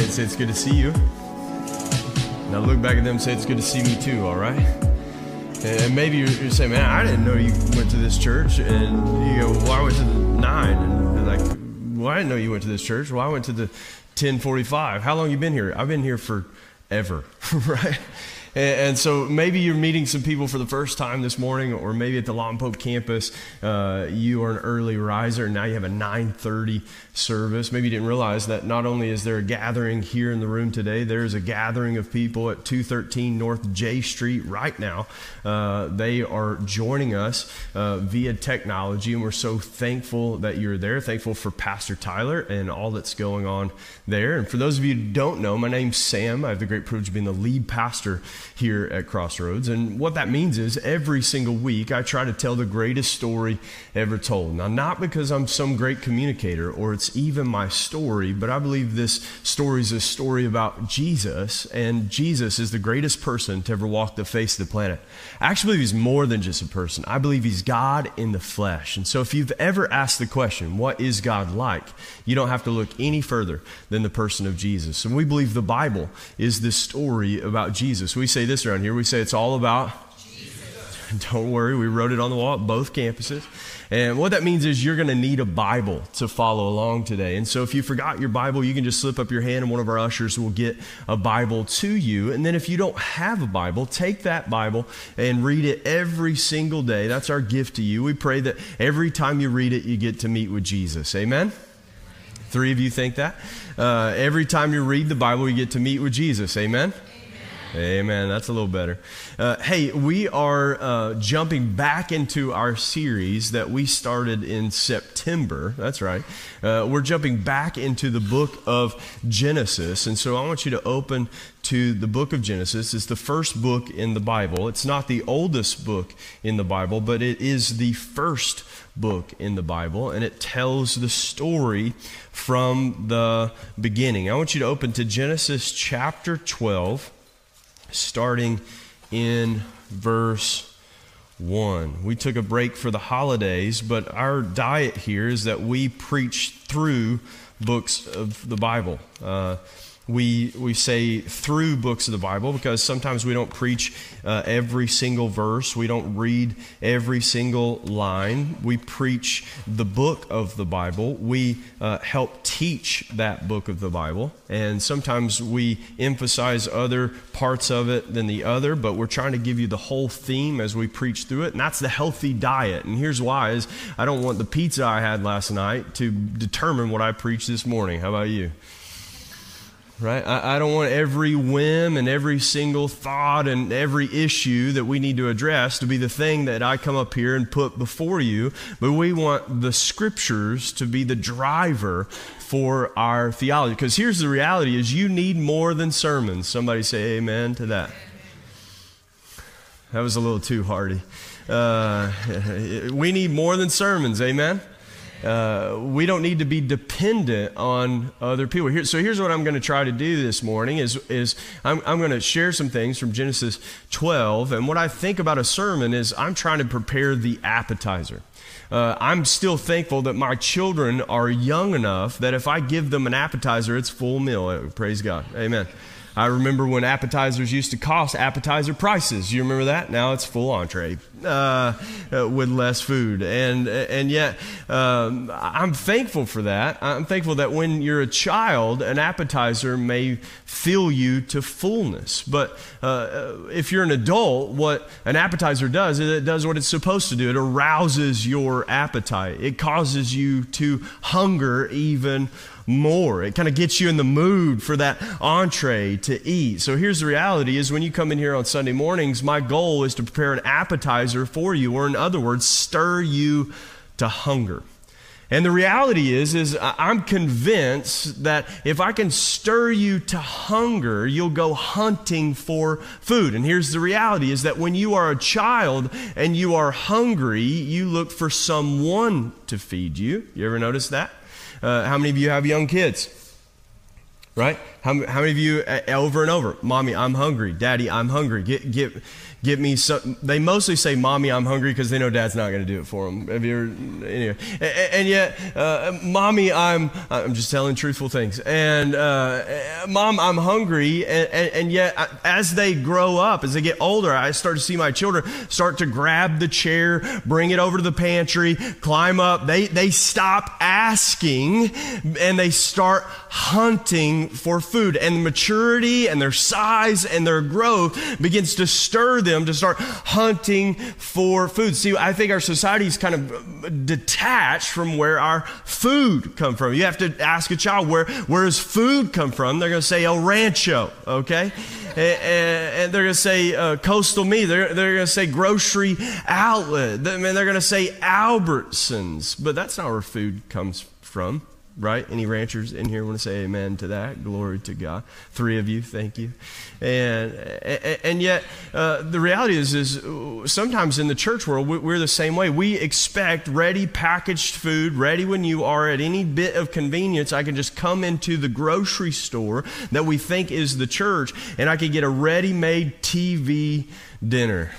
and say, It's good to see you. Now look back at them and say, It's good to see me too, all right? And maybe you're, you're saying, Man, I didn't know you went to this church. And you go, Well, I went to the nine. And like, Well, I didn't know you went to this church. Well, I went to the 1045. How long you been here? I've been here forever, right? And, and, so maybe you're meeting some people for the first time this morning, or maybe at the Lompoc campus, uh, you are an early riser, and now you have a 9:30 service. Maybe you didn't realize that not only is there a gathering here in the room today, there is a gathering of people at 213 North J Street right now. Uh, they are joining us uh, via technology, and we're so thankful that you're there. Thankful for Pastor Tyler and all that's going on there. And for those of you who don't know, my name's Sam. I have the great privilege of being the lead pastor here at Crossroads. And what that means is every single week I try to tell the greatest story ever told. Now, not because I'm some great communicator or it's even my story, but I believe this story is a story about Jesus, and Jesus is the greatest person to ever walk the face of the planet. I actually believe he's more than just a person, I believe he's God in the flesh. And so if you've ever asked the question, what is God like? You don't have to look any further than the person of Jesus. And we believe the Bible is this story about Jesus. We say this around here. We say it's all about. Don't worry, we wrote it on the wall at both campuses. And what that means is you're going to need a Bible to follow along today. And so if you forgot your Bible, you can just slip up your hand and one of our ushers will get a Bible to you. And then if you don't have a Bible, take that Bible and read it every single day. That's our gift to you. We pray that every time you read it, you get to meet with Jesus. Amen? Three of you think that? Uh, every time you read the Bible, you get to meet with Jesus. Amen? Amen. That's a little better. Uh, hey, we are uh, jumping back into our series that we started in September. That's right. Uh, we're jumping back into the book of Genesis. And so I want you to open to the book of Genesis. It's the first book in the Bible. It's not the oldest book in the Bible, but it is the first book in the Bible, and it tells the story from the beginning. I want you to open to Genesis chapter 12 starting in verse 1. We took a break for the holidays, but our diet here is that we preach through books of the Bible. Uh, we, we say through books of the Bible because sometimes we don't preach uh, every single verse. We don't read every single line. We preach the book of the Bible. We uh, help teach that book of the Bible. And sometimes we emphasize other parts of it than the other, but we're trying to give you the whole theme as we preach through it. And that's the healthy diet. And here's why is I don't want the pizza I had last night to determine what I preach this morning. How about you? Right? I, I, don't want every whim and every single thought and every issue that we need to address to be the thing that I come up here and put before you, but we want the scriptures to be the driver for our theology. Because here's the reality is you need more than sermons. Somebody say amen to that. That was a little too hardy. Uh, we need more than sermons, amen? Uh, we don't need to be dependent on other people. Here, so here's what I'm going to try to do this morning is, is I'm, I'm going to share some things from Genesis 12. And what I think about a sermon is I'm trying to prepare the appetizer. Uh, I'm still thankful that my children are young enough that if I give them an appetizer, it's full meal. Uh, praise God. Amen. I remember when appetizers used to cost appetizer prices. You remember that? Now it's full entree uh, uh, with less food. And, and yet, um, I'm thankful for that. I'm thankful that when you're a child, an appetizer may fill you to fullness. But uh, if you're an adult, what an appetizer does is it does what it's supposed to do it arouses your appetite, it causes you to hunger even more. It kind of gets you in the mood for that entree to eat. So here's the reality is when you come in here on Sunday mornings, my goal is to prepare an appetizer for you, or in other words, stir you to hunger. And the reality is, is I'm convinced that if I can stir you to hunger, you'll go hunting for food. And here's the reality is that when you are a child and you are hungry, you look for someone to feed you. You ever notice that? Uh, how many of you have young kids? Right? How, how many of you uh, over and over, Mommy, I'm hungry. Daddy, I'm hungry. Get, get, get me some. They mostly say, Mommy, I'm hungry because they know Dad's not going to do it for them. Have you ever, anyway. And, and yet, uh, Mommy, I'm, I'm just telling truthful things. And uh, Mom, I'm hungry. And, and, and, yet, as they grow up, as they get older, I start to see my children start to grab the chair, bring it over to the pantry, climb up. They, they stop asking and they start hunting for food. And maturity and their size and their growth begins to stir them them to start hunting for food. See, I think our society is kind of detached from where our food come from. You have to ask a child where where does food come from? They're going to say El Rancho, okay? and, and, they're going to say uh, coastal meat. They're, they're going to say grocery outlet. I mean, they're going to say Albertsons, but that's not where food comes from right? Any ranchers in here want to say amen to that? Glory to God. Three of you, thank you. And and yet, uh, the reality is, is sometimes in the church world we're the same way. We expect ready packaged food, ready when you are at any bit of convenience. I can just come into the grocery store that we think is the church, and I can get a ready-made TV dinner.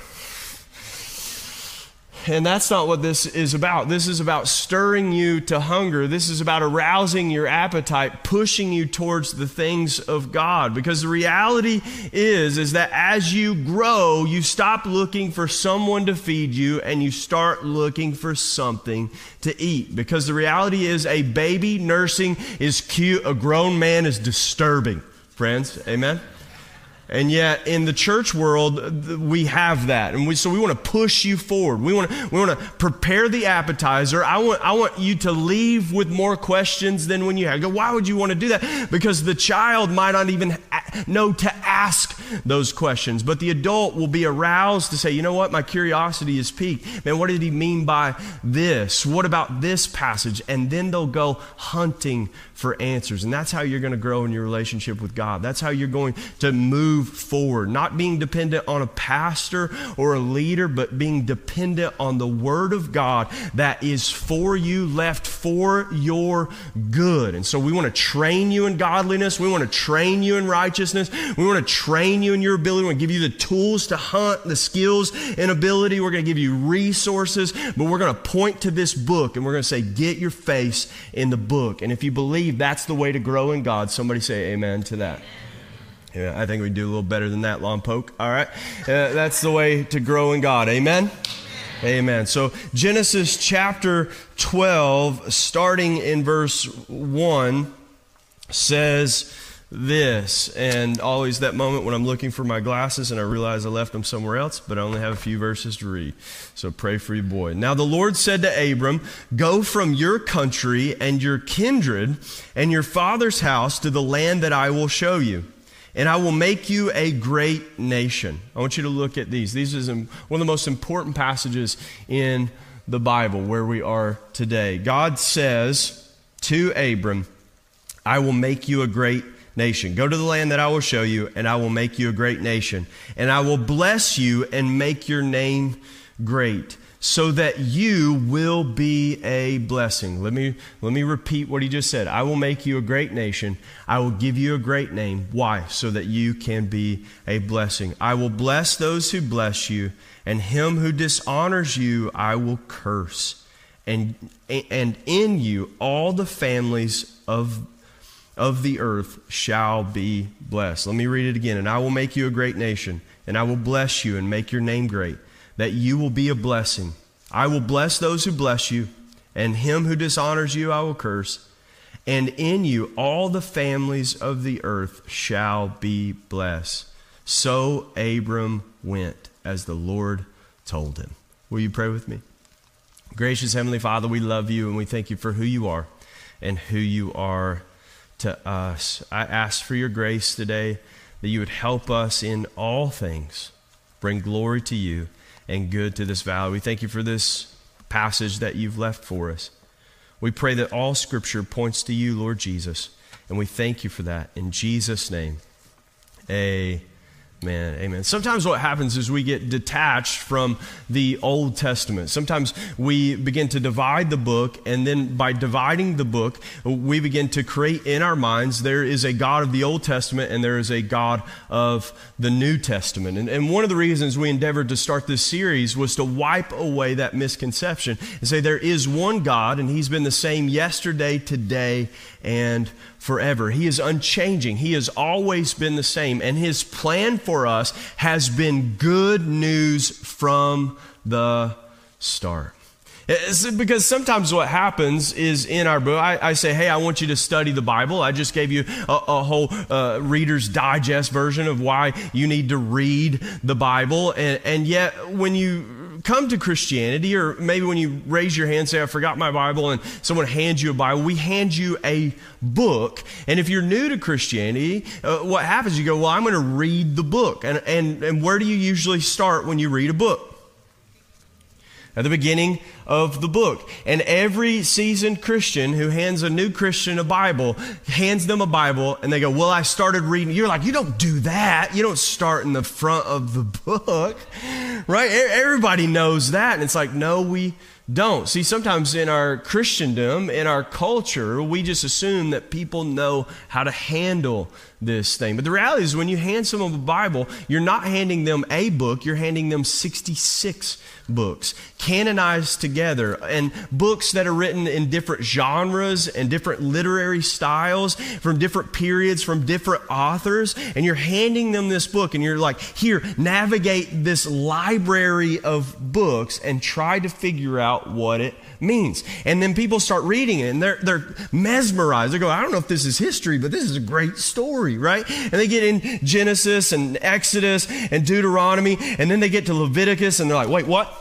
And that's not what this is about. This is about stirring you to hunger. This is about arousing your appetite, pushing you towards the things of God. Because the reality is, is that as you grow, you stop looking for someone to feed you and you start looking for something to eat. Because the reality is a baby nursing is cute, a grown man is disturbing. Friends, amen? And yet, in the church world, we have that. And we, so we want to push you forward. We want to, we want to prepare the appetizer. I want, I want you to leave with more questions than when you have. Go, why would you want to do that? Because the child might not even know to ask those questions. But the adult will be aroused to say, you know what? My curiosity is piqued. Man, what did he mean by this? What about this passage? And then they'll go hunting for answers. And that's how you're going to grow in your relationship with God. That's how you're going to move forward. Not being dependent on a pastor or a leader, but being dependent on the Word of God that is for you, left for your good. And so we want to train you in godliness. We want to train you in righteousness. We want to train you in your ability. We want to give you the tools to hunt, the skills and ability. We're going to give you resources, but we're going to point to this book and we're going to say, get your face in the book. And if you believe believe that's the way to grow in God, somebody say amen to that. Yeah, I think we do a little better than that, Lompoc. All right. Uh, that's the way to grow in God. Amen. Amen. So, Genesis chapter 12, starting in verse 1, says, this. And always that moment when I'm looking for my glasses and I realize I left them somewhere else, but I only have a few verses to read. So pray for your boy. Now the Lord said to Abram, Go from your country and your kindred and your father's house to the land that I will show you. And I will make you a great nation. I want you to look at these. These is one of the most important passages in the Bible where we are today. God says to Abram, I will make you a great nation. Go to the land that I will show you, and I will make you a great nation. And I will bless you and make your name great, so that you will be a blessing. Let me, let me repeat what he just said. I will make you a great nation. I will give you a great name. Why? So that you can be a blessing. I will bless those who bless you, and him who dishonors you, I will curse. And, and in you, all the families of of the earth shall be blessed. Let me read it again. And I will make you a great nation, and I will bless you and make your name great, that you will be a blessing. I will bless those who bless you, and him who dishonors you I will curse. And in you all the families of the earth shall be blessed. So Abram went as the Lord told him. Will you pray with me? Gracious Heavenly Father, we love you and we thank you for who you are and who you are to us. I ask for your grace today that you would help us in all things, bring glory to you and good to this valley. We thank you for this passage that you've left for us. We pray that all scripture points to you, Lord Jesus, and we thank you for that. In Jesus' name, amen. Man, amen. Sometimes what happens is we get detached from the Old Testament. Sometimes we begin to divide the book, and then by dividing the book, we begin to create in our minds there is a God of the Old Testament and there is a God of the New Testament. And, and one of the reasons we endeavored to start this series was to wipe away that misconception and say there is one God, and He's been the same yesterday, today, and forever. He is unchanging. He has always been the same. And His plan for us has been good news from the start. Because sometimes what happens is in our book, I, I, say, hey, I want you to study the Bible. I just gave you a, a whole uh, Reader's Digest version of why you need to read the Bible. And, and yet, when you come to Christianity, or maybe when you raise your hand, say, I forgot my Bible, and someone hands you a Bible, we hand you a book. And if you're new to Christianity, uh, what happens? You go, Well, I'm going to read the book. And, and, and where do you usually start when you read a book? At the beginning of the book. And every seasoned Christian who hands a new Christian a Bible hands them a Bible and they go, Well, I started reading. You're like, You don't do that. You don't start in the front of the book, right? Everybody knows that. And it's like, No, we don't. See, sometimes in our Christendom, in our culture, we just assume that people know how to handle this thing. But the reality is, when you hand someone a Bible, you're not handing them a book, you're handing them 66 books, canonized together, and books that are written in different genres and different literary styles from different periods, from different authors. And you're handing them this book, and you're like, here, navigate this library of books and try to figure out what it means. And then people start reading it and they're, they're mesmerized. They go, I don't know if this is history, but this is a great story, right? And they get in Genesis and Exodus and Deuteronomy, and then they get to Leviticus and they're like, wait, what?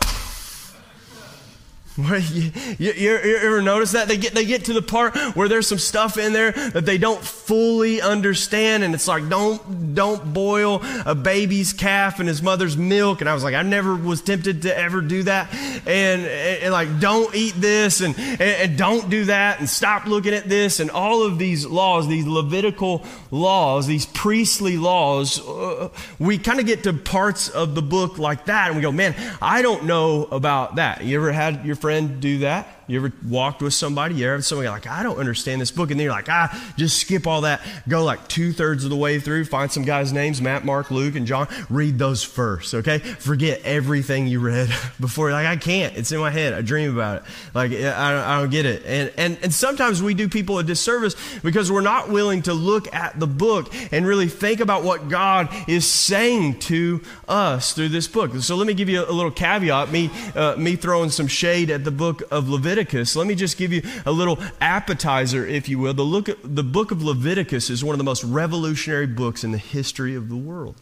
You, you, you, ever notice that they get they get to the part where there's some stuff in there that they don't fully understand, and it's like don't don't boil a baby's calf in his mother's milk. And I was like, I never was tempted to ever do that, and, and, and like don't eat this, and, and, and don't do that, and stop looking at this, and all of these laws, these Levitical laws, these priestly laws, uh, we kind of get to parts of the book like that, and we go, man, I don't know about that. You ever had your friend do that? You ever walked with somebody? You ever had somebody like, I don't understand this book. And then you're like, ah, just skip all that. Go like two thirds of the way through. Find some guys' names, Matt, Mark, Luke, and John. Read those first, okay? Forget everything you read before. Like, I can't. It's in my head. I dream about it. Like, I don't, I don't get it. And, and, and sometimes we do people a disservice because we're not willing to look at the book and really think about what God is saying to us through this book. So let me give you a little caveat. Me, uh, me throwing some shade at the book of Leviticus Leviticus. Let me just give you a little appetizer, if you will. The, look, at, the book of Leviticus is one of the most revolutionary books in the history of the world.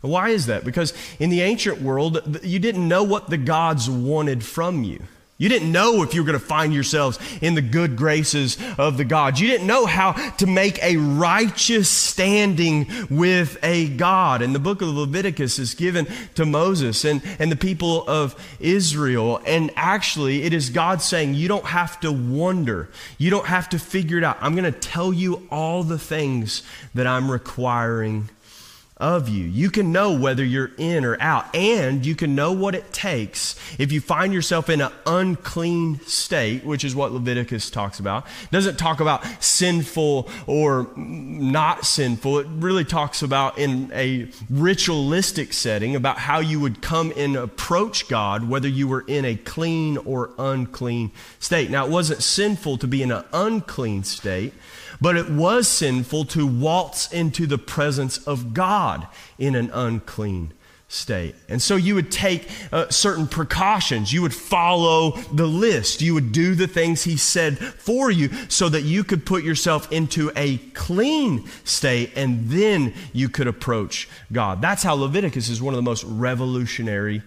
Why is that? Because in the ancient world, you didn't know what the gods wanted from you. You didn't know if you were going to find yourselves in the good graces of the God. You didn't know how to make a righteous standing with a God. And the book of Leviticus is given to Moses and, and the people of Israel. And actually, it is God saying, You don't have to wonder. You don't have to figure it out. I'm going to tell you all the things that I'm requiring of you. You can know whether you're in or out, and you can know what it takes if you find yourself in an unclean state, which is what Leviticus talks about. It doesn't talk about sinful or not sinful. It really talks about in a ritualistic setting about how you would come and approach God, whether you were in a clean or unclean state. Now, it wasn't sinful to be in an unclean state but it was sinful to waltz into the presence of God in an unclean state. And so you would take uh, certain precautions. You would follow the list. You would do the things he said for you so that you could put yourself into a clean state and then you could approach God. That's how Leviticus is one of the most revolutionary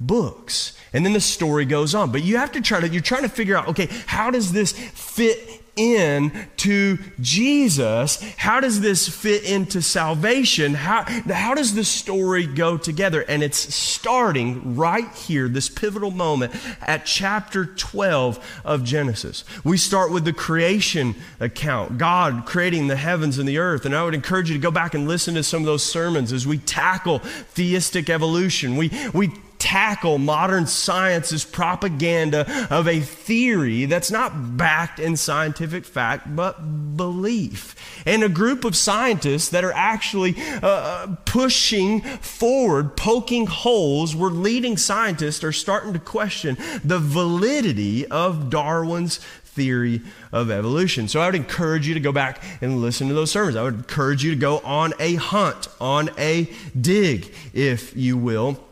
books. And then the story goes on. But you have to try to, you're trying to figure out, okay, how does this fit in to Jesus, how does this fit into salvation? How, how does the story go together? And it's starting right here, this pivotal moment at chapter 12 of Genesis. We start with the creation account, God creating the heavens and the earth. And I would encourage you to go back and listen to some of those sermons as we tackle theistic evolution. We, we tackle modern science's propaganda of a theory that's not backed in scientific fact, but belief. And a group of scientists that are actually uh, pushing forward, poking holes, where leading scientists are starting to question the validity of Darwin's theory of evolution. So I would encourage you to go back and listen to those sermons. I would encourage you to go on a hunt, on a dig, if you will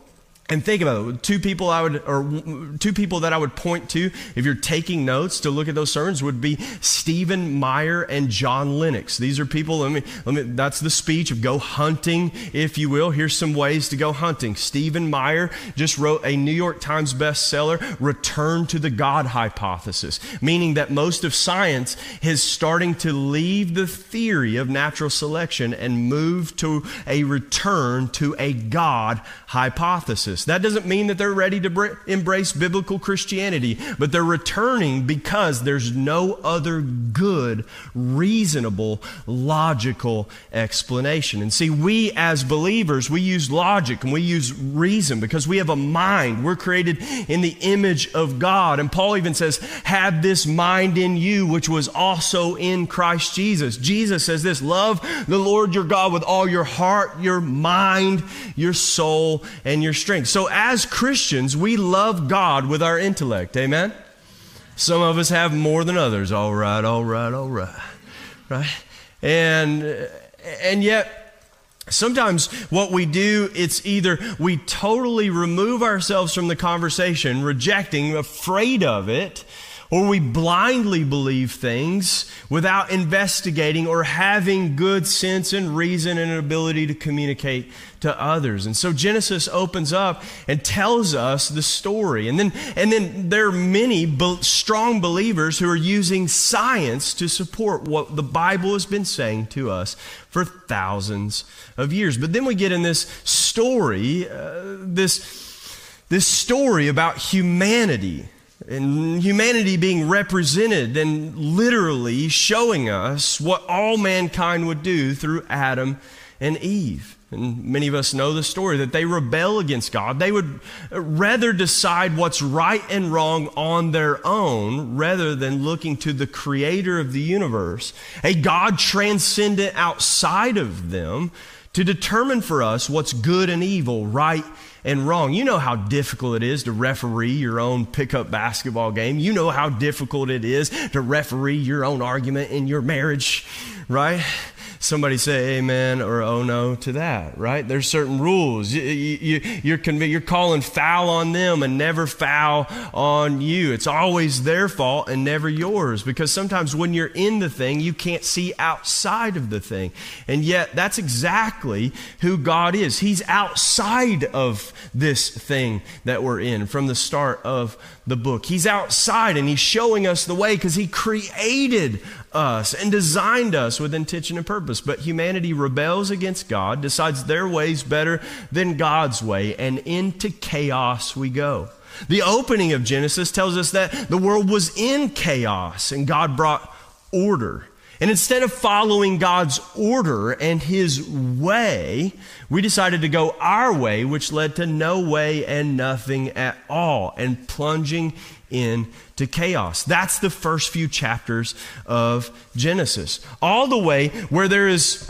and think about it. Two people I would, or two people that I would point to if you're taking notes to look at those sermons would be Stephen Meyer and John Lennox. These are people, let me, let me, that's the speech of go hunting, if you will. Here's some ways to go hunting. Stephen Meyer just wrote a New York Times bestseller, Return to the God Hypothesis, meaning that most of science is starting to leave the theory of natural selection and move to a return to a God hypothesis. That doesn't mean that they're ready to br- embrace biblical Christianity, but they're returning because there's no other good, reasonable, logical explanation. And see, we as believers, we use logic and we use reason because we have a mind. We're created in the image of God. And Paul even says, Have this mind in you, which was also in Christ Jesus. Jesus says this love the Lord your God with all your heart, your mind, your soul, and your strength. So, as Christians, we love God with our intellect. Amen? Some of us have more than others. All right, all right, all right. Right? And, and yet, sometimes what we do it's either we totally remove ourselves from the conversation rejecting afraid of it or we blindly believe things without investigating or having good sense and reason and an ability to communicate to others. And so Genesis opens up and tells us the story. And then, and then there are many be- strong believers who are using science to support what the Bible has been saying to us for thousands of years. But then we get in this story, uh, this, this story about humanity and humanity being represented and literally showing us what all mankind would do through Adam and Eve. And many of us know the story that they rebel against God. They would rather decide what's right and wrong on their own rather than looking to the creator of the universe, a God transcendent outside of them, to determine for us what's good and evil, right and wrong. You know how difficult it is to referee your own pickup basketball game. You know how difficult it is to referee your own argument in your marriage, right? Somebody say amen or oh no to that, right? There's certain rules. You, you, you're, conv- you're calling foul on them and never foul on you. It's always their fault and never yours because sometimes when you're in the thing, you can't see outside of the thing. And yet, that's exactly who God is. He's outside of this thing that we're in from the start of the book. He's outside and He's showing us the way because He created us and designed us with intention and purpose. But humanity rebels against God, decides their way's better than God's way, and into chaos we go. The opening of Genesis tells us that the world was in chaos and God brought order. And instead of following God's order and His way, we decided to go our way, which led to no way and nothing at all, and plunging into chaos. That's the first few chapters of Genesis. All the way where there is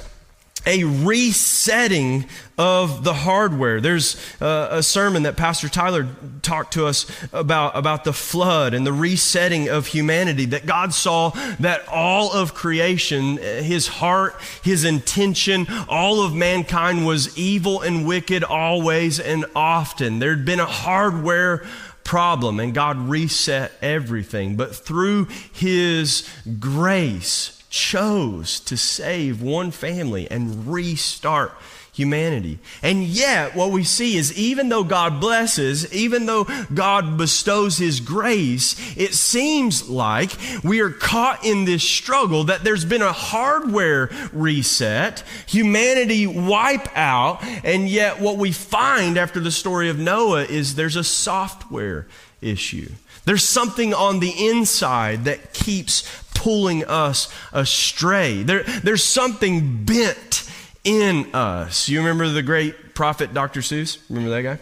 a resetting of the hardware. There's uh, a sermon that Pastor Tyler talked to us about, about the flood and the resetting of humanity, that God saw that all of creation, his heart, his intention, all of mankind was evil and wicked always and often. There'd been a hardware problem and God reset everything. But through his grace, chose to save one family and restart humanity. And yet, what we see is even though God blesses, even though God bestows His grace, it seems like we are caught in this struggle that there's been a hardware reset, humanity wipe out, and yet what we find after the story of Noah is there's a software issue. There's something on the inside that keeps pulling us astray. There, there's something bent in us. You remember the great prophet Dr. Seuss? Remember that guy?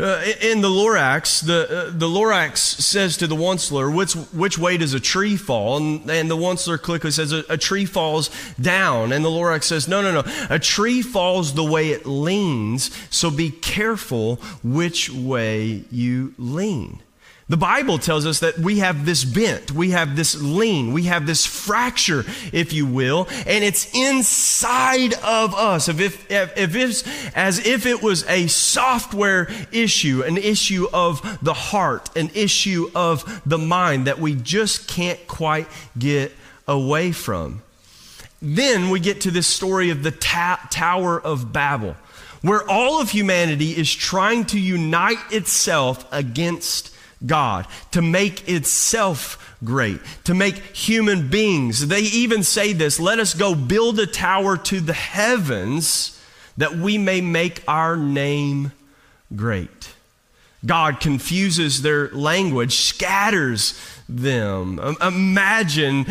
Uh, in the Lorax, the, uh, the Lorax says to the Onceler, which, which way does a tree fall? And, and the Onceler quickly says, a, a, tree falls down. And the Lorax says, no, no, no. A tree falls the way it leans, so be careful which way you lean. The Bible tells us that we have this bent, we have this lean, we have this fracture, if you will, and it's inside of us. If, if, if it's as if it was a software issue, an issue of the heart, an issue of the mind that we just can't quite get away from. Then we get to this story of the ta- Tower of Babel, where all of humanity is trying to unite itself against God, to make itself great, to make human beings. They even say this let us go build a tower to the heavens that we may make our name great. God confuses their language, scatters them. Imagine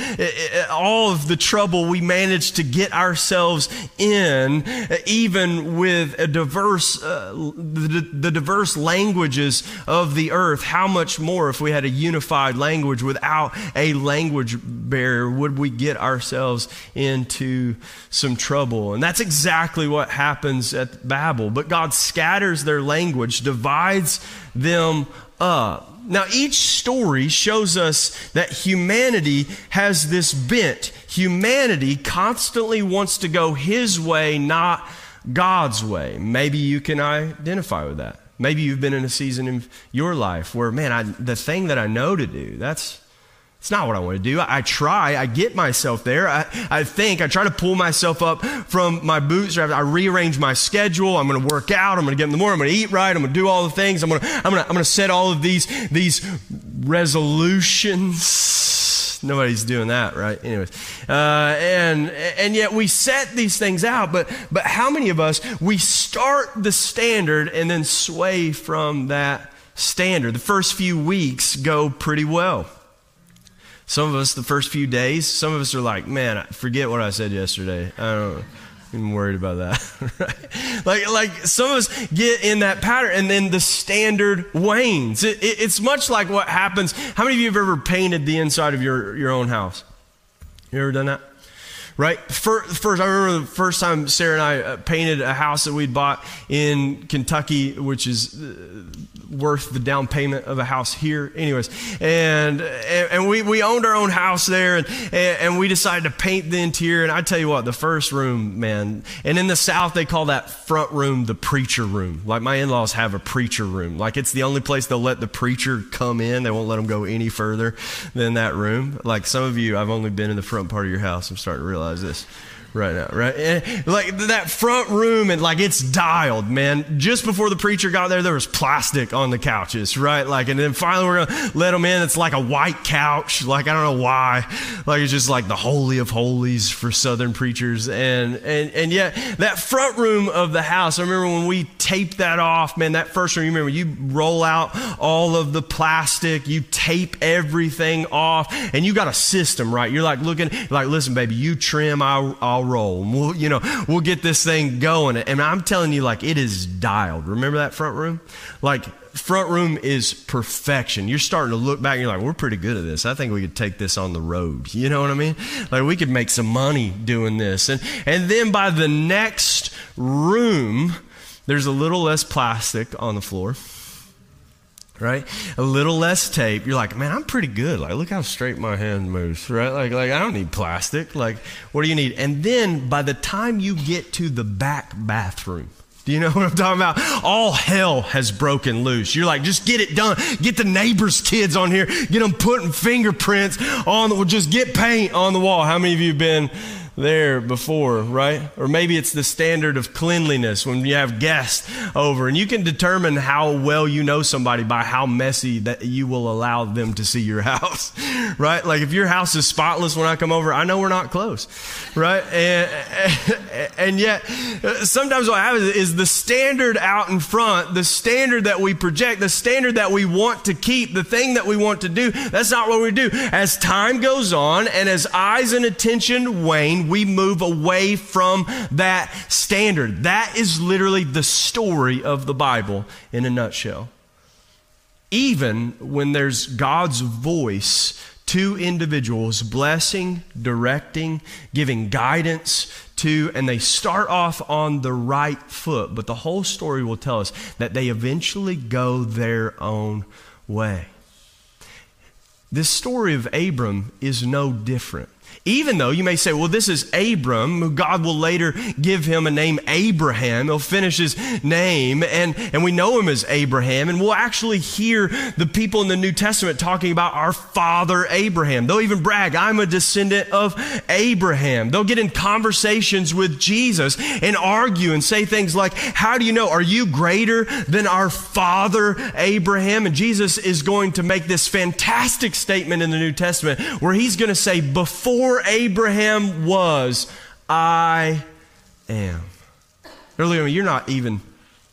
all of the trouble we managed to get ourselves in, even with a diverse, uh, the, the, diverse languages of the earth. How much more if we had a unified language without a language barrier would we get ourselves into some trouble? And that's exactly what happens at Babel. But God scatters their language, divides them Now, each story shows us that humanity has this bent. Humanity constantly wants to go his way, not God's way. Maybe you can identify with that. Maybe you've been in a season in your life where, man, I, the thing that I know to do, that's it's not what I want to do. I, try, I get myself there. I, I, think, I try to pull myself up from my boots, bootstraps. I rearrange my schedule. I'm going to work out. I'm going to get in the morning. I'm going to eat right. I'm going to do all the things. I'm going to, I'm going to, I'm going to set all of these, these resolutions. Nobody's doing that, right? Anyways, uh, and and yet we set these things out, but but how many of us we start the standard and then sway from that standard? The first few weeks go pretty well some of us, the first few days, some of us are like, man, forget what I said yesterday. I don't I'm worried about that. Like, like some of us get in that pattern and then the standard wanes. It, it, it's much like what happens. How many of you have ever painted the inside of your, your own house? You ever done that? Right? First, I remember the first time Sarah and I uh, painted a house that we'd bought in Kentucky, which is uh, worth the down payment of a house here. Anyways, and and we, we owned our own house there, and and we decided to paint the interior. And I tell you what, the first room, man, and in the South they call that front room the preacher room. Like my in-laws have a preacher room. Like it's the only place they'll let the preacher come in. They won't let them go any further than that room. Like some of you, I've only been in the front part of your house. I'm starting to realize Uh, this right now, right? And like that front room, and like it's dialed, man. Just before the preacher got there, there was plastic on the couches, right? Like, and then finally we're gonna let them in. It's like a white couch. Like I don't know why. Like it's just like the holy of holies for Southern preachers, and and and yet that front room of the house. I remember when we taped that off, man. That first room, you remember you roll out all of the plastic, you tape everything off, and you got a system, right? You're like looking, like listen, baby, you trim, I'll, I'll roll. And we'll, you know, we'll get this thing going. And I'm telling you, like, it is dialed. Remember that front room? Like, front room is perfection. You're starting to look back and you're like, we're pretty good at this. I think we could take this on the road. You know what I mean? Like we could make some money doing this. And and then by the next room, there's a little less plastic on the floor right? A little less tape. You're like, man, I'm pretty good. Like, look how straight my hand moves, right? Like, like I don't need plastic. Like, what do you need? And then by the time you get to the back bathroom, Do you know what I'm talking about? All hell has broken loose. You're like, just get it done. Get the neighbor's kids on here. Get them putting fingerprints on the, just get paint on the wall. How many of you have been there before, right? Or maybe it's the standard of cleanliness when you have guests over. And you can determine how well you know somebody by how messy that you will allow them to see your house, right? Like if your house is spotless when I come over, I know we're not close, right? And, and yet, sometimes what happens is the standard out in front, the standard that we project, the standard that we want to keep, the thing that we want to do, that's not what we do. As time goes on and as eyes and attention wane, we move away from that standard. That is literally the story of the Bible in a nutshell. Even when there's God's voice to individuals, blessing, directing, giving guidance to, and they start off on the right foot, but the whole story will tell us that they eventually go their own way. This story of Abram is no different. Even though you may say, well, this is Abram, God will later give him a name Abraham. He'll finish his name, and, and we know him as Abraham. And we'll actually hear the people in the New Testament talking about our father Abraham. They'll even brag, I'm a descendant of Abraham. They'll get in conversations with Jesus and argue and say things like, How do you know? Are you greater than our father Abraham? And Jesus is going to make this fantastic statement in the New Testament where he's going to say, Before Abraham was, I am. Earlier, you're not even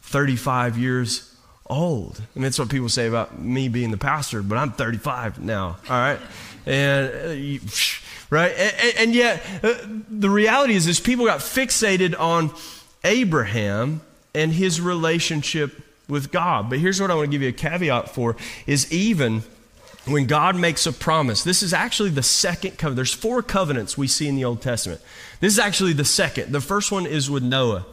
35 years old. And that's what people say about me being the pastor, but I'm 35 now, all right? And, uh, right? And, and yet, uh, the reality is, is people got fixated on Abraham and his relationship with God. But here's what I want to give you a caveat for is even when God makes a promise, this is actually the second covenant. There's four covenants we see in the Old Testament. This is actually the second. The first one is with Noah.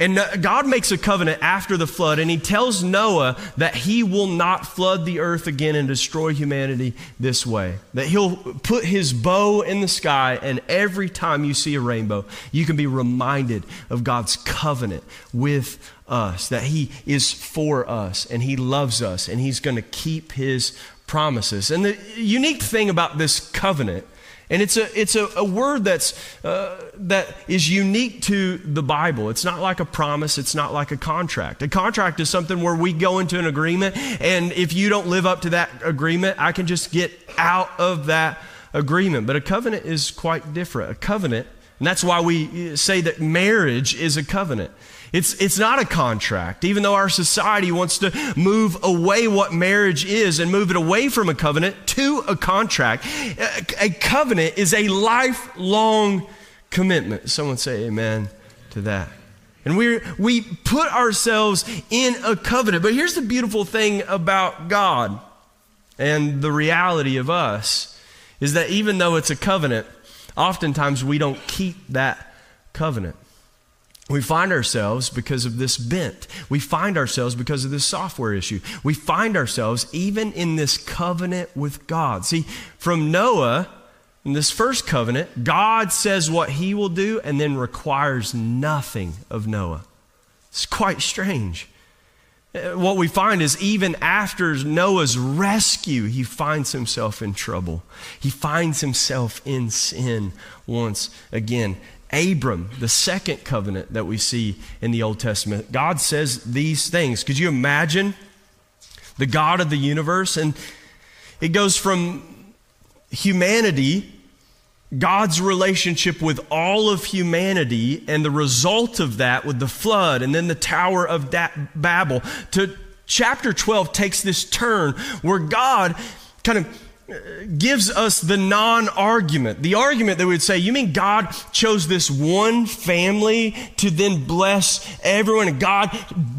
And God makes a covenant after the flood, and he tells Noah that he will not flood the earth again and destroy humanity this way. That he'll put his bow in the sky, and every time you see a rainbow, you can be reminded of God's covenant with us, that he is for us, and he loves us, and he's going to keep his promises. And the unique thing about this covenant, and it's a, it's a, a word that's, uh, that is unique to the Bible. It's not like a promise, it's not like a contract. A contract is something where we go into an agreement, and if you don't live up to that agreement, I can just get out of that agreement. But a covenant is quite different. A covenant, and that's why we say that marriage is a covenant. It's, it's not a contract, even though our society wants to move away what marriage is and move it away from a covenant to a contract. A, covenant is a lifelong commitment. Someone say amen to that. And we we put ourselves in a covenant. But here's the beautiful thing about God and the reality of us is that even though it's a covenant, oftentimes we don't keep that covenant. We find ourselves because of this bent. We find ourselves because of this software issue. We find ourselves even in this covenant with God. See, from Noah, in this first covenant, God says what he will do and then requires nothing of Noah. It's quite strange. Uh, what we find is even after Noah's rescue, he finds himself in trouble. He finds himself in sin once again. Abram, the second covenant that we see in the Old Testament, God says these things. Could you imagine the God of the universe? And it goes from humanity, God's relationship with all of humanity, and the result of that with the flood and then the Tower of Babel, to chapter 12 takes this turn where God kind of gives us the non argument. The argument that we would say, you mean God chose this one family to then bless everyone and God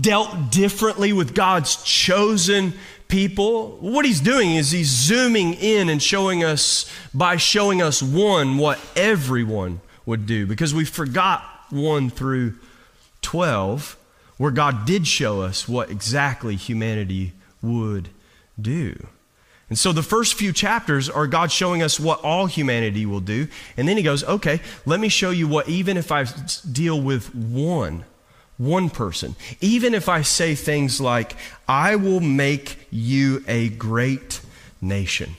dealt differently with God's chosen people? What he's doing is he's zooming in and showing us, by showing us one, what everyone would do because we forgot 1 through 12 where God did show us what exactly humanity would do. And so the first few chapters are God showing us what all humanity will do. And then he goes, okay, let me show you what, even if I deal with one, one person. Even if I say things like, I will make you a great nation.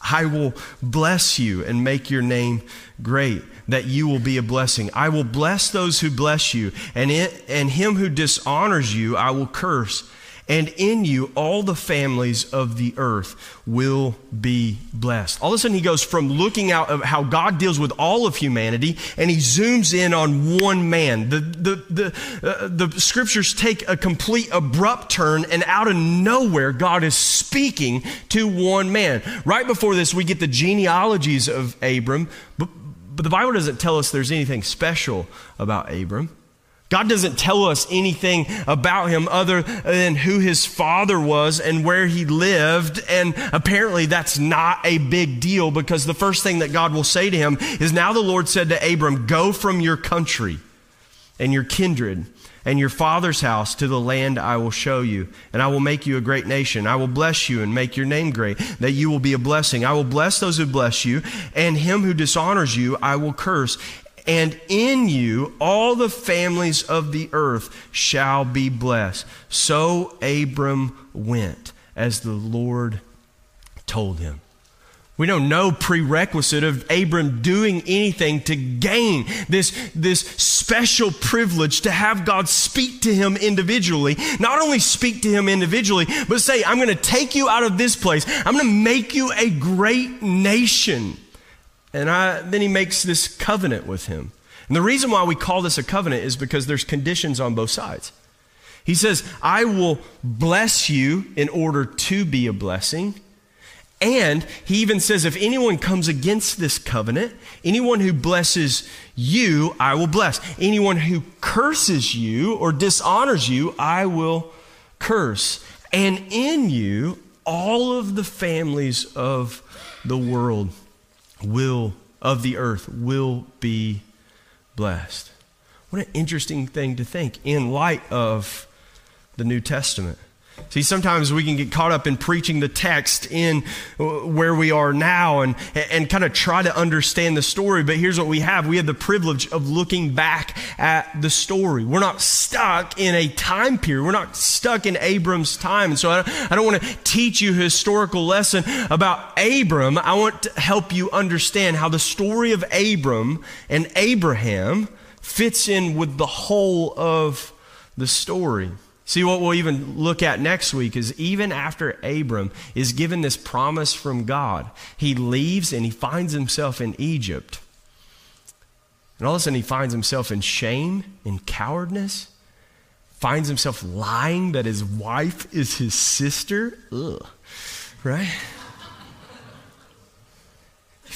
I will bless you and make your name great, that you will be a blessing. I will bless those who bless you, and, it, and him who dishonors you I will curse and in you all the families of the earth will be blessed. All of a sudden, he goes from looking out of how God deals with all of humanity, and he zooms in on one man. The, the, the, uh, the scriptures take a complete abrupt turn, and out of nowhere, God is speaking to one man. Right before this, we get the genealogies of Abram, but, but the Bible doesn't tell us there's anything special about Abram. God doesn't tell us anything about him other than who his father was and where he lived. And apparently that's not a big deal because the first thing that God will say to him is now the Lord said to Abram, go from your country and your kindred and your father's house to the land I will show you, and I will make you a great nation. I will bless you and make your name great, that you will be a blessing. I will bless those who bless you, and him who dishonors you I will curse and in you all the families of the earth shall be blessed. So Abram went as the Lord told him. We don't know no prerequisite of Abram doing anything to gain this, this special privilege to have God speak to him individually. Not only speak to him individually, but say, I'm going to take you out of this place. I'm going to make you a great nation. And I, then he makes this covenant with him. And the reason why we call this a covenant is because there's conditions on both sides. He says, I will bless you in order to be a blessing. And he even says, if anyone comes against this covenant, anyone who blesses you, I will bless. Anyone who curses you or dishonors you, I will curse. And in you, all of the families of the world will, of the earth, will be blessed. What an interesting thing to think in light of the New Testament. See, sometimes we can get caught up in preaching the text in uh, where we are now and, and kind of try to understand the story. But here's what we have we have the privilege of looking back at the story. We're not stuck in a time period, we're not stuck in Abram's time. And so I don't, I don't want to teach you a historical lesson about Abram. I want to help you understand how the story of Abram and Abraham fits in with the whole of the story. See, what we'll even look at next week is even after Abram is given this promise from God, he leaves and he finds himself in Egypt. And all of a sudden, he finds himself in shame, in cowardness, finds himself lying that his wife is his sister. Ugh, right?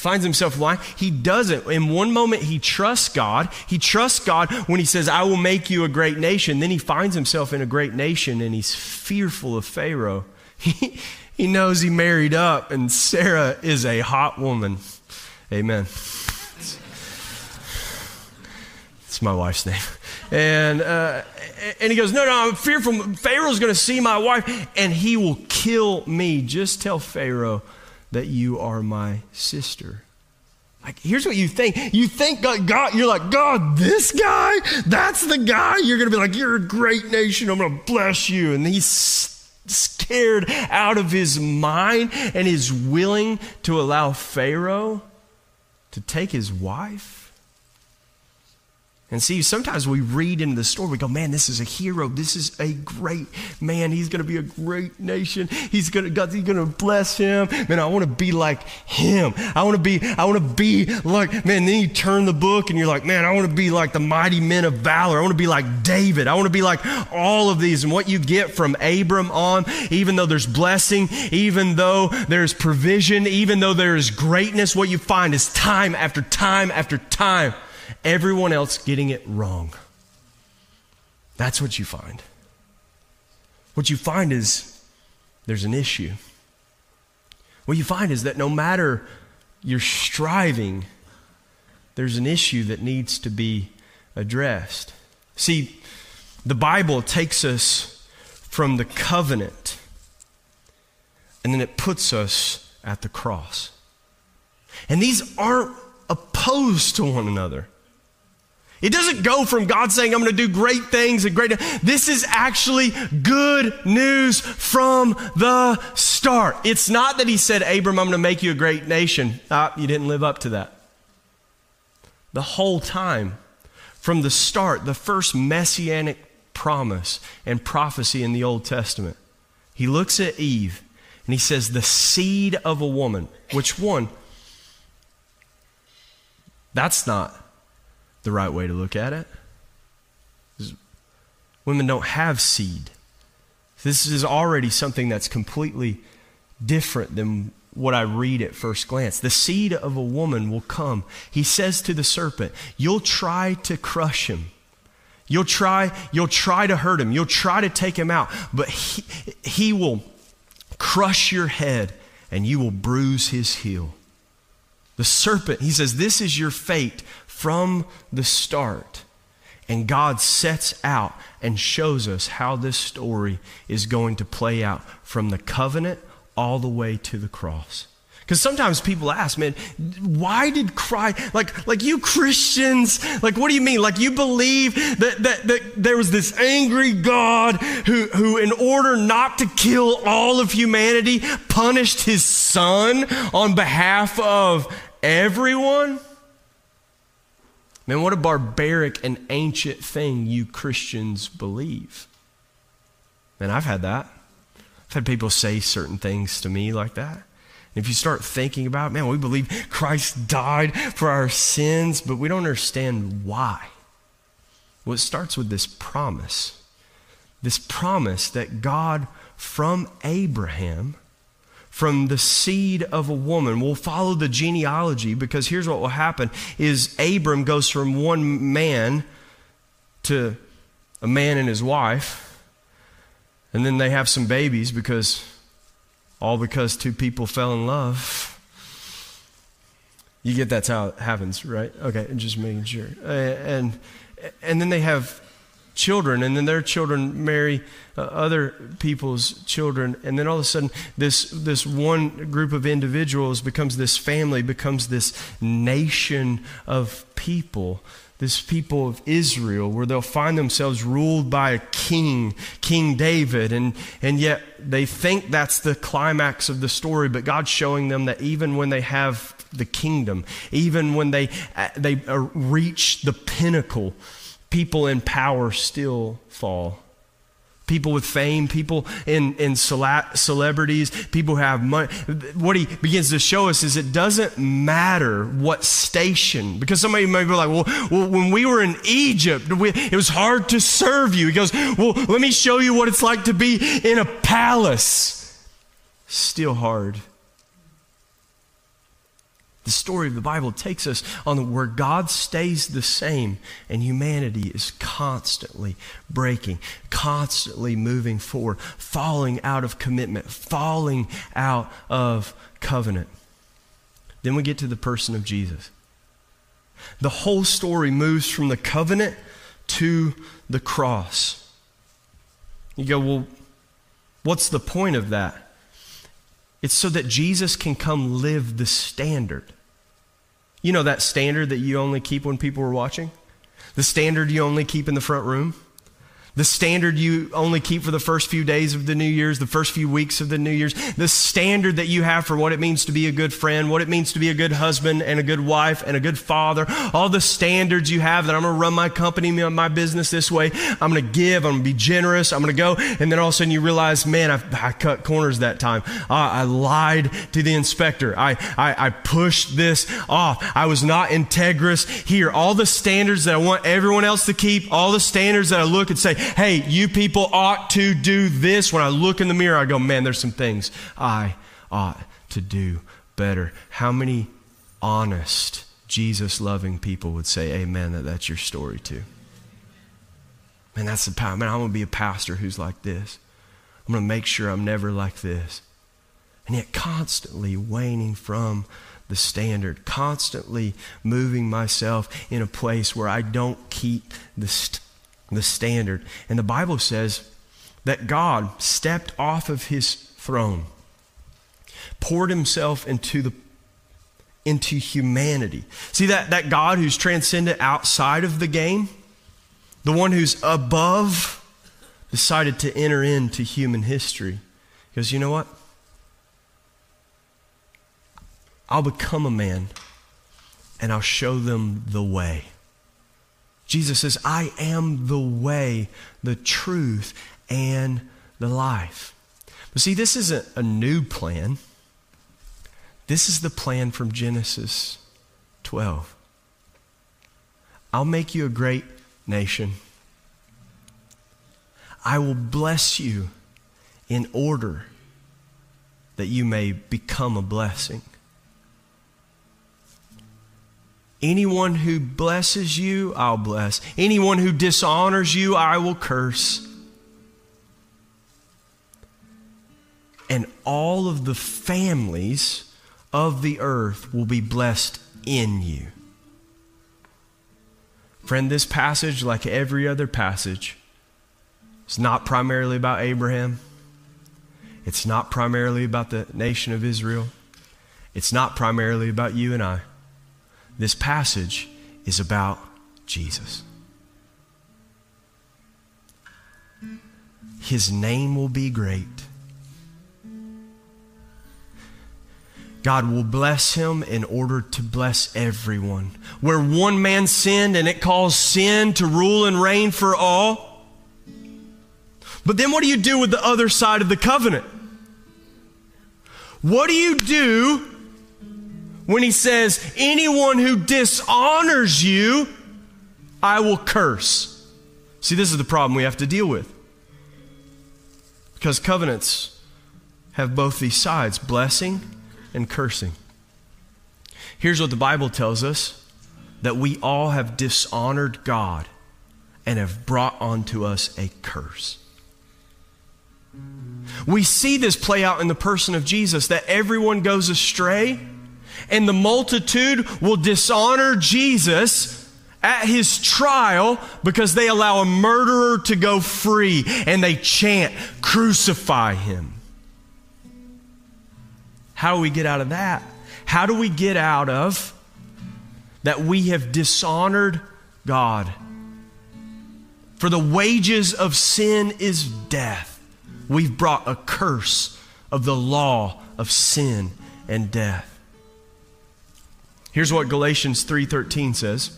Finds himself lying. He doesn't. In one moment, he trusts God. He trusts God when he says, I will make you a great nation. Then he finds himself in a great nation and he's fearful of Pharaoh. He, he knows he married up and Sarah is a hot woman. Amen. It's my wife's name. And, uh, and he goes, No, no, I'm fearful. Pharaoh's going to see my wife and he will kill me. Just tell Pharaoh that you are my sister. Like, here's what you think. You think God, God, you're like, God, this guy, that's the guy. You're going to be like, you're a great nation. I'm going to bless you. And he's scared out of his mind and is willing to allow Pharaoh to take his wife. And see, sometimes we read into the story, we go, man, this is a hero. This is a great man. He's going to be a great nation. He's going to, God's going to bless him. Man, I want to be like him. I want to be, I want to be like, man, then you turn the book and you're like, man, I want to be like the mighty men of valor. I want to be like David. I want to be like all of these. And what you get from Abram on, even though there's blessing, even though there's provision, even though there is greatness, what you find is time after time after time everyone else getting it wrong. That's what you find. What you find is there's an issue. What you find is that no matter your striving, there's an issue that needs to be addressed. See, the Bible takes us from the covenant and then it puts us at the cross. And these aren't opposed to one another. It doesn't go from God saying, I'm going to do great things and great. This is actually good news from the start. It's not that he said, Abram, I'm going to make you a great nation. Ah, you didn't live up to that. The whole time, from the start, the first messianic promise and prophecy in the Old Testament, he looks at Eve and he says, The seed of a woman. Which one? That's not the right way to look at it. Women don't have seed. This is already something that's completely different than what I read at first glance. The seed of a woman will come. He says to the serpent, You'll try to crush him. You'll try, you'll try to hurt him. You'll try to take him out, but he, he will crush your head and you will bruise his heel. The serpent, he says, This is your fate from the start. And God sets out and shows us how this story is going to play out from the covenant all the way to the cross. Because sometimes people ask, man, why did Christ, like, like you Christians, like, what do you mean? Like, you believe that, that, that there was this angry God who, who, in order not to kill all of humanity, punished his son on behalf of everyone? Man, what a barbaric and ancient thing you Christians believe. Man, I've had that. I've had people say certain things to me like that. And if you start thinking about man, we believe Christ died for our sins, but we don't understand why. Well, it starts with this promise this promise that God from Abraham from the seed of a woman. We'll follow the genealogy because here's what will happen is Abram goes from one man to a man and his wife. And then they have some babies because all because two people fell in love. You get that's how it happens, right? Okay, just making sure. And and then they have children, and then their children marry uh, other people's children, and then all of a sudden, this this one group of individuals becomes this family, becomes this nation of people. This people of Israel, where they'll find themselves ruled by a king, King David, and, and yet they think that's the climax of the story, but God's showing them that even when they have the kingdom, even when they, uh, they uh, reach the pinnacle, people in power still fall. People with fame, people in, in celebrities, people who have money. What he begins to show us is it doesn't matter what station, because somebody may be like, well, well when we were in Egypt, we, it was hard to serve you. He goes, well, let me show you what it's like to be in a palace. Still hard the story of the Bible takes us on the, where God stays the same and humanity is constantly breaking, constantly moving forward, falling out of commitment, falling out of covenant. Then we get to the person of Jesus. The whole story moves from the covenant to the cross. You go, well, what's the point of that? It's so that Jesus can come live the standard. You know that standard that you only keep when people are watching? The standard you only keep in the front room? The standard you only keep for the first few days of the New Year's, the first few weeks of the New Year's, the standard that you have for what it means to be a good friend, what it means to be a good husband and a good wife and a good father, all the standards you have that I'm going to run my company, my business this way. I'm going to give, I'm going to be generous, I'm going to go. And then all of a sudden you realize, man, I, I cut corners that time. I lied to the inspector. I, I, I pushed this off. I was not integrous here. All the standards that I want everyone else to keep, all the standards that I look and say, hey, you people ought to do this. When I look in the mirror, I go, man, there's some things I ought to do better. How many honest, Jesus loving people would say, amen, that that's your story too? Man, that's the power. Man, I'm going to be a pastor who's like this. I'm going to make sure I'm never like this. And yet, constantly waning from the standard, constantly moving myself in a place where I don't keep the, st- the standard. And the Bible says that God stepped off of his throne, poured himself into the into humanity. See that, that God who's transcendent outside of the game, the one who's above, decided to enter into human history. Because you know what? I'll become a man and I'll show them the way. Jesus says, I am the way, the truth, and the life. But see, this isn't a new plan. This is the plan from Genesis 12. I'll make you a great nation. I will bless you in order that you may become a blessing. Anyone who blesses you, I'll bless. Anyone who dishonors you, I will curse. And all of the families of the earth will be blessed in you. Friend, this passage, like every other passage, is not primarily about Abraham. It's not primarily about the nation of Israel. It's not primarily about you and I. This passage is about Jesus. His name will be great. God will bless him in order to bless everyone. Where one man sinned and it caused sin to rule and reign for all. But then what do you do with the other side of the covenant? What do you do when he says, Anyone who dishonors you, I will curse? See, this is the problem we have to deal with. Because covenants have both these sides blessing and cursing. Here's what the Bible tells us that we all have dishonored God and have brought onto us a curse. We see this play out in the person of Jesus that everyone goes astray and the multitude will dishonor Jesus at his trial because they allow a murderer to go free and they chant, Crucify him. How do we get out of that? How do we get out of that we have dishonored God? For the wages of sin is death. We've brought a curse of the law of sin and death. Here's what Galatians 3:13 says.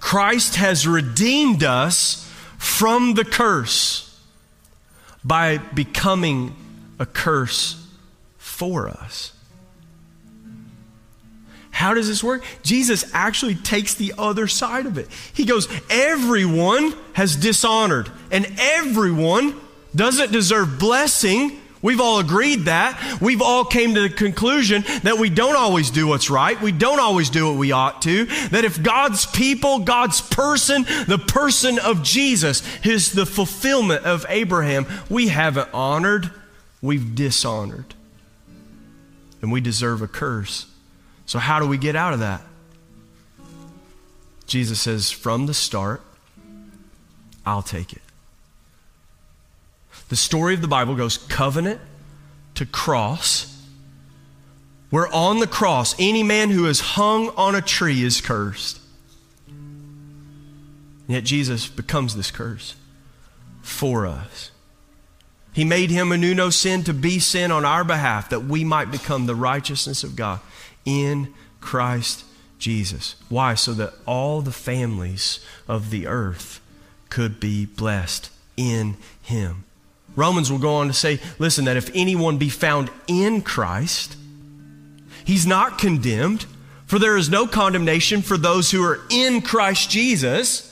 Christ has redeemed us from the curse by becoming a curse for us. How does this work? Jesus actually takes the other side of it. He goes, Everyone has dishonored, and everyone doesn't deserve blessing. We've all agreed that. We've all came to the conclusion that we don't always do what's right. We don't always do what we ought to. That if God's people, God's person, the person of Jesus is the fulfillment of Abraham, we haven't honored, we've dishonored and we deserve a curse. So, how do we get out of that? Jesus says, from the start, I'll take it. The story of the Bible goes covenant to cross. Where on the cross, any man who is hung on a tree is cursed. Yet Jesus becomes this curse for us. He made him who knew no sin to be sin on our behalf, that we might become the righteousness of God in Christ Jesus. Why? So that all the families of the earth could be blessed in him. Romans will go on to say, listen, that if anyone be found in Christ, he's not condemned, for there is no condemnation for those who are in Christ Jesus.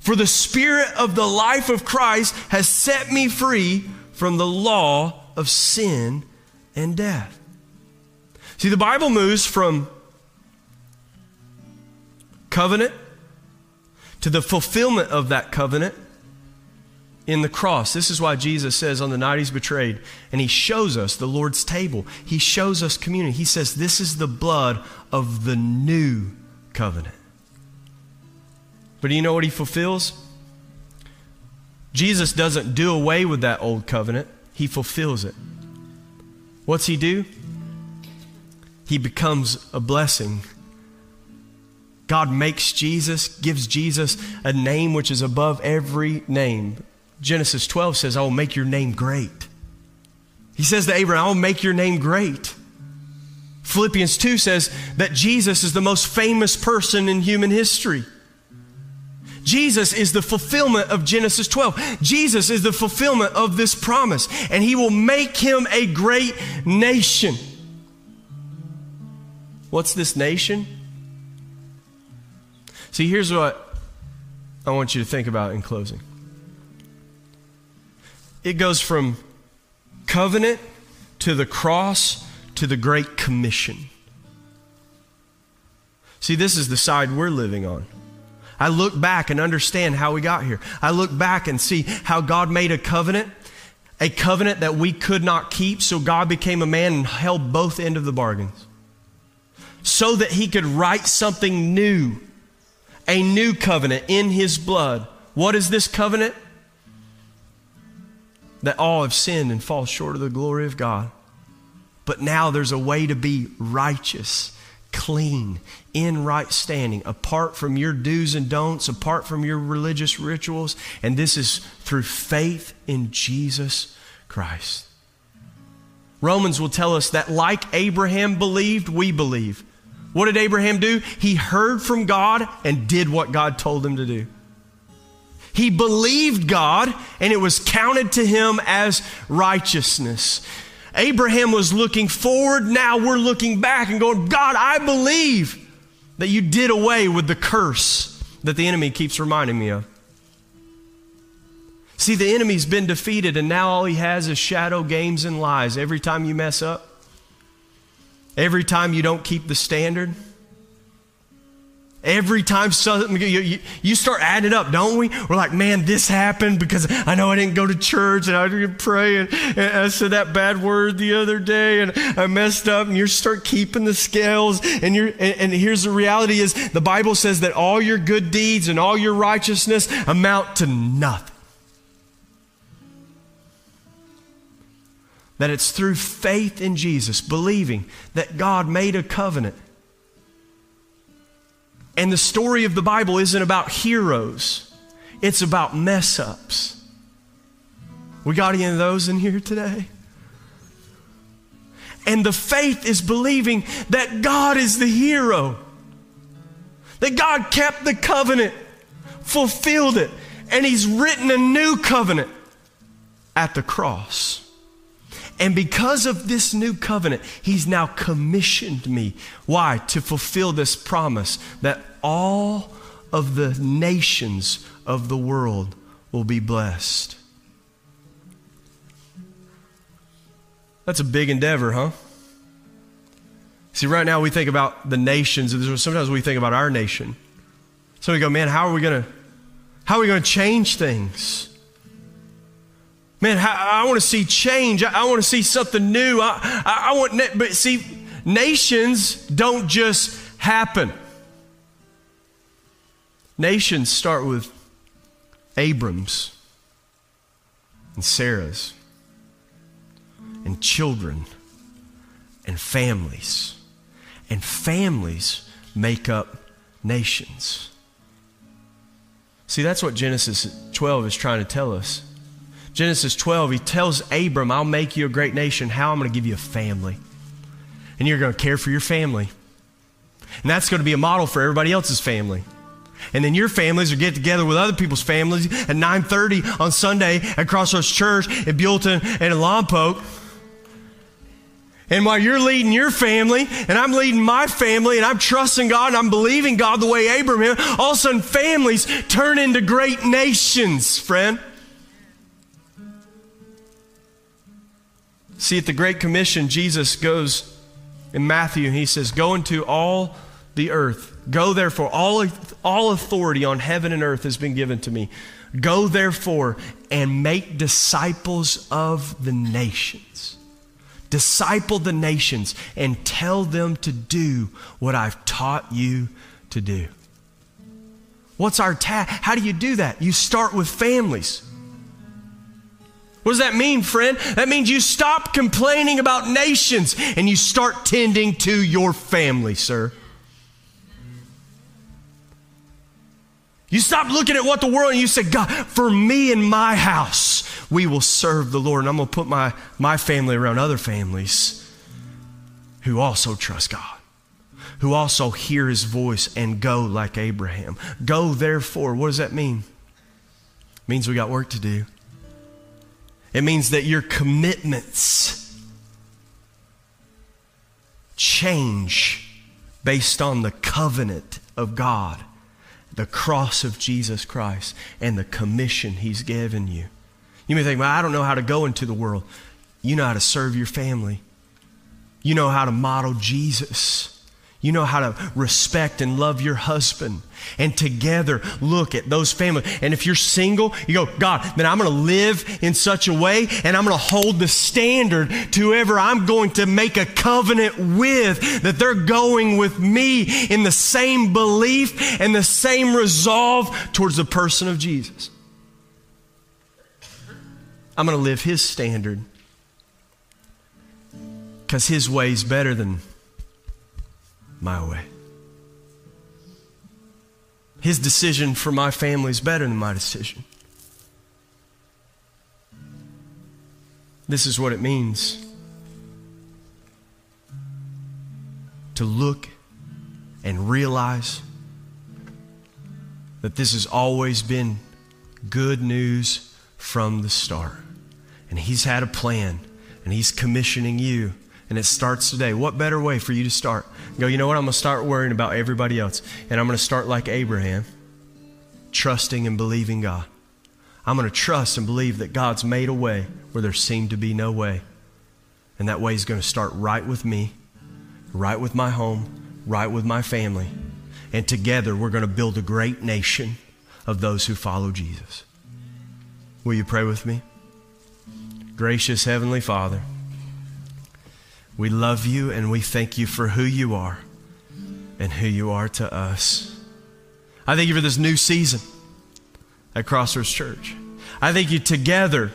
For the Spirit of the life of Christ has set me free from the law of sin and death. See, the Bible moves from covenant to the fulfillment of that covenant in the cross. This is why Jesus says on the night he's betrayed, and he shows us the Lord's table. He shows us communion. He says, This is the blood of the new covenant. But do you know what he fulfills? Jesus doesn't do away with that old covenant, he fulfills it. What's he do? he becomes a blessing. God makes Jesus, gives Jesus a name which is above every name. Genesis 12 says, I will make your name great. He says to Abraham, I will make your name great. Philippians 2 says that Jesus is the most famous person in human history. Jesus is the fulfillment of Genesis 12. Jesus is the fulfillment of this promise, and he will make him a great nation. What's this nation? See, here's what I want you to think about in closing it goes from covenant to the cross to the Great Commission. See, this is the side we're living on. I look back and understand how we got here. I look back and see how God made a covenant, a covenant that we could not keep, so God became a man and held both end of the bargains. So that he could write something new, a new covenant in his blood. What is this covenant? That all have sinned and fall short of the glory of God. But now there's a way to be righteous, clean, in right standing, apart from your do's and don'ts, apart from your religious rituals. And this is through faith in Jesus Christ. Romans will tell us that, like Abraham believed, we believe. What did Abraham do? He heard from God and did what God told him to do. He believed God and it was counted to him as righteousness. Abraham was looking forward. Now we're looking back and going, God, I believe that you did away with the curse that the enemy keeps reminding me of. See, the enemy's been defeated, and now all he has is shadow games and lies. Every time you mess up, every time you don't keep the standard, Every time something, you, you, start adding it up, don't we? We're like, man, this happened because I know I didn't go to church and I didn't pray and, and I said that bad word the other day and I messed up and you start keeping the scales and you're, and, and here's the reality is the Bible says that all your good deeds and all your righteousness amount to nothing. That it's through faith in Jesus, believing that God made a covenant and the story of the Bible isn't about heroes, it's about mess ups. We got any of those in here today? And the faith is believing that God is the hero, that God kept the covenant, fulfilled it, and He's written a new covenant at the cross. And because of this new covenant, he's now commissioned me. Why? To fulfill this promise that all of the nations of the world will be blessed. That's a big endeavor, huh? See, right now we think about the nations. Sometimes we think about our nation. So we go, man, how are we going to how are we going to change things? Man, I, I want to see change. I, I want to see something new. I, I, I want, but see, nations don't just happen. Nations start with Abrams and Sarah's and children and families. And families make up nations. See, that's what Genesis 12 is trying to tell us. Genesis 12, he tells Abram, I'll make you a great nation. How? I'm going to give you a family. And you're going to care for your family. And that's going to be a model for everybody else's family. And then your families will get together with other people's families at 9.30 on Sunday at Crossroads Church in Buellton and in Lompoc. And while you're leading your family, and I'm leading my family, and I'm trusting God, and I'm believing God the way Abraham, all of a sudden families turn into great nations, friend. See, at the Great Commission, Jesus goes in Matthew and he says, Go into all the earth. Go therefore, all, all authority on heaven and earth has been given to me. Go therefore and make disciples of the nations. Disciple the nations and tell them to do what I've taught you to do. What's our task? How do you do that? You start with families. What does that mean, friend? That means you stop complaining about nations and you start tending to your family, sir. You stop looking at what the world and you say, God, for me and my house, we will serve the Lord. And I'm going to put my, my family around other families who also trust God, who also hear his voice and go like Abraham. Go, therefore. What does that mean? It means we got work to do. It means that your commitments change based on the covenant of God, the cross of Jesus Christ, and the commission He's given you. You may think, well, I don't know how to go into the world. You know how to serve your family, you know how to model Jesus. You know how to respect and love your husband and together look at those families. And if you're single, you go, God, then I'm going to live in such a way and I'm going to hold the standard to whoever I'm going to make a covenant with that they're going with me in the same belief and the same resolve towards the person of Jesus. I'm going to live his standard because his way is better than my way. His decision for my family is better than my decision. This is what it means to look and realize that this has always been good news from the start. And He's had a plan, and He's commissioning you and it starts today. What better way for you to start? Go, you know what? I'm going to start worrying about everybody else. And I'm going to start like Abraham, trusting and believing God. I'm going to trust and believe that God's made a way where there seemed to be no way. And that way is going to start right with me, right with my home, right with my family. And together we're going to build a great nation of those who follow Jesus. Will you pray with me? Gracious Heavenly Father, we love you and we thank you for who you are and who you are to us. I thank you for this new season at Crossroads Church. I thank you together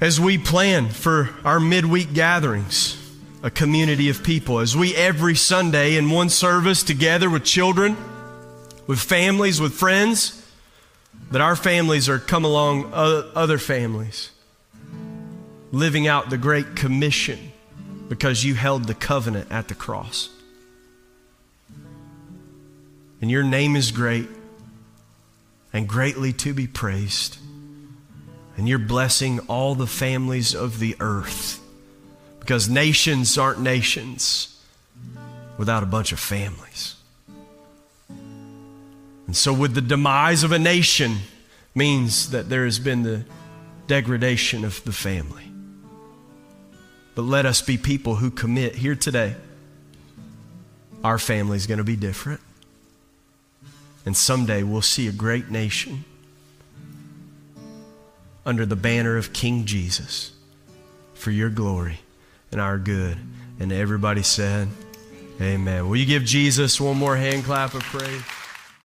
as we plan for our midweek gatherings, a community of people, as we every Sunday in one service together with children, with families, with friends, that our families are come along other families living out the Great Commission because you held the covenant at the cross. And your name is great and greatly to be praised. And you're blessing all the families of the earth because nations aren't nations without a bunch of families. And so, with the demise of a nation, means that there has been the degradation of the family. But let us be people who commit here today. Our family is going to be different. And someday we'll see a great nation under the banner of King Jesus for your glory and our good. And everybody said, Amen. Will you give Jesus one more hand clap of praise?